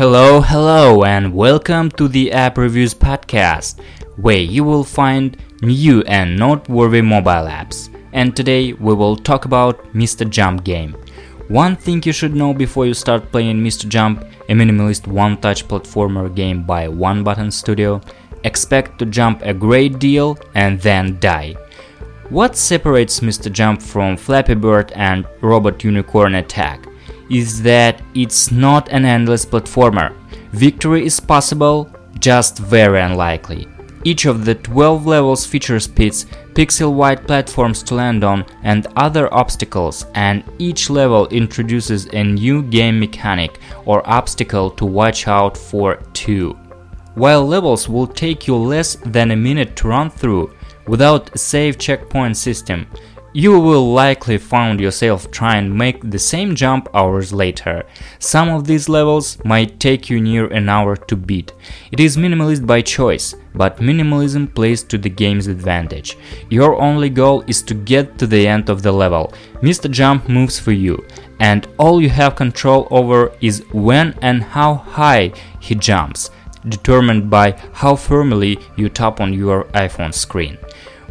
Hello, hello, and welcome to the App Reviews Podcast, where you will find new and noteworthy mobile apps. And today we will talk about Mr. Jump game. One thing you should know before you start playing Mr. Jump, a minimalist one touch platformer game by One Button Studio, expect to jump a great deal and then die. What separates Mr. Jump from Flappy Bird and Robot Unicorn Attack? Is that it's not an endless platformer. Victory is possible, just very unlikely. Each of the 12 levels features pits, pixel-wide platforms to land on, and other obstacles, and each level introduces a new game mechanic or obstacle to watch out for too. While levels will take you less than a minute to run through, without a save checkpoint system, you will likely find yourself trying to make the same jump hours later. Some of these levels might take you near an hour to beat. It is minimalist by choice, but minimalism plays to the game's advantage. Your only goal is to get to the end of the level. Mr. Jump moves for you, and all you have control over is when and how high he jumps, determined by how firmly you tap on your iPhone screen.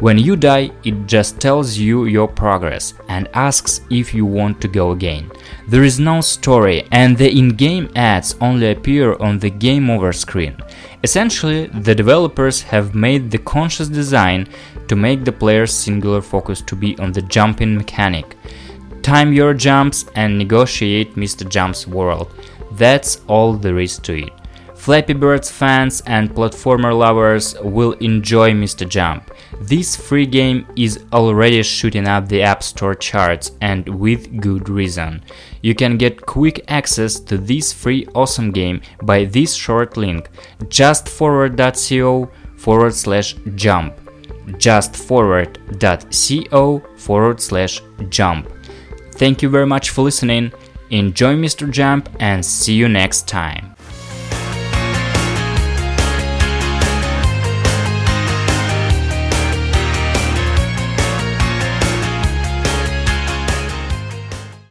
When you die, it just tells you your progress and asks if you want to go again. There is no story, and the in game ads only appear on the game over screen. Essentially, the developers have made the conscious design to make the player's singular focus to be on the jumping mechanic. Time your jumps and negotiate Mr. Jump's world. That's all there is to it. Flappy Birds fans and platformer lovers will enjoy Mr. Jump. This free game is already shooting up the App Store charts and with good reason. You can get quick access to this free awesome game by this short link justforward.co forward slash jump. justforward.co forward slash jump. Thank you very much for listening. Enjoy Mr. Jump and see you next time.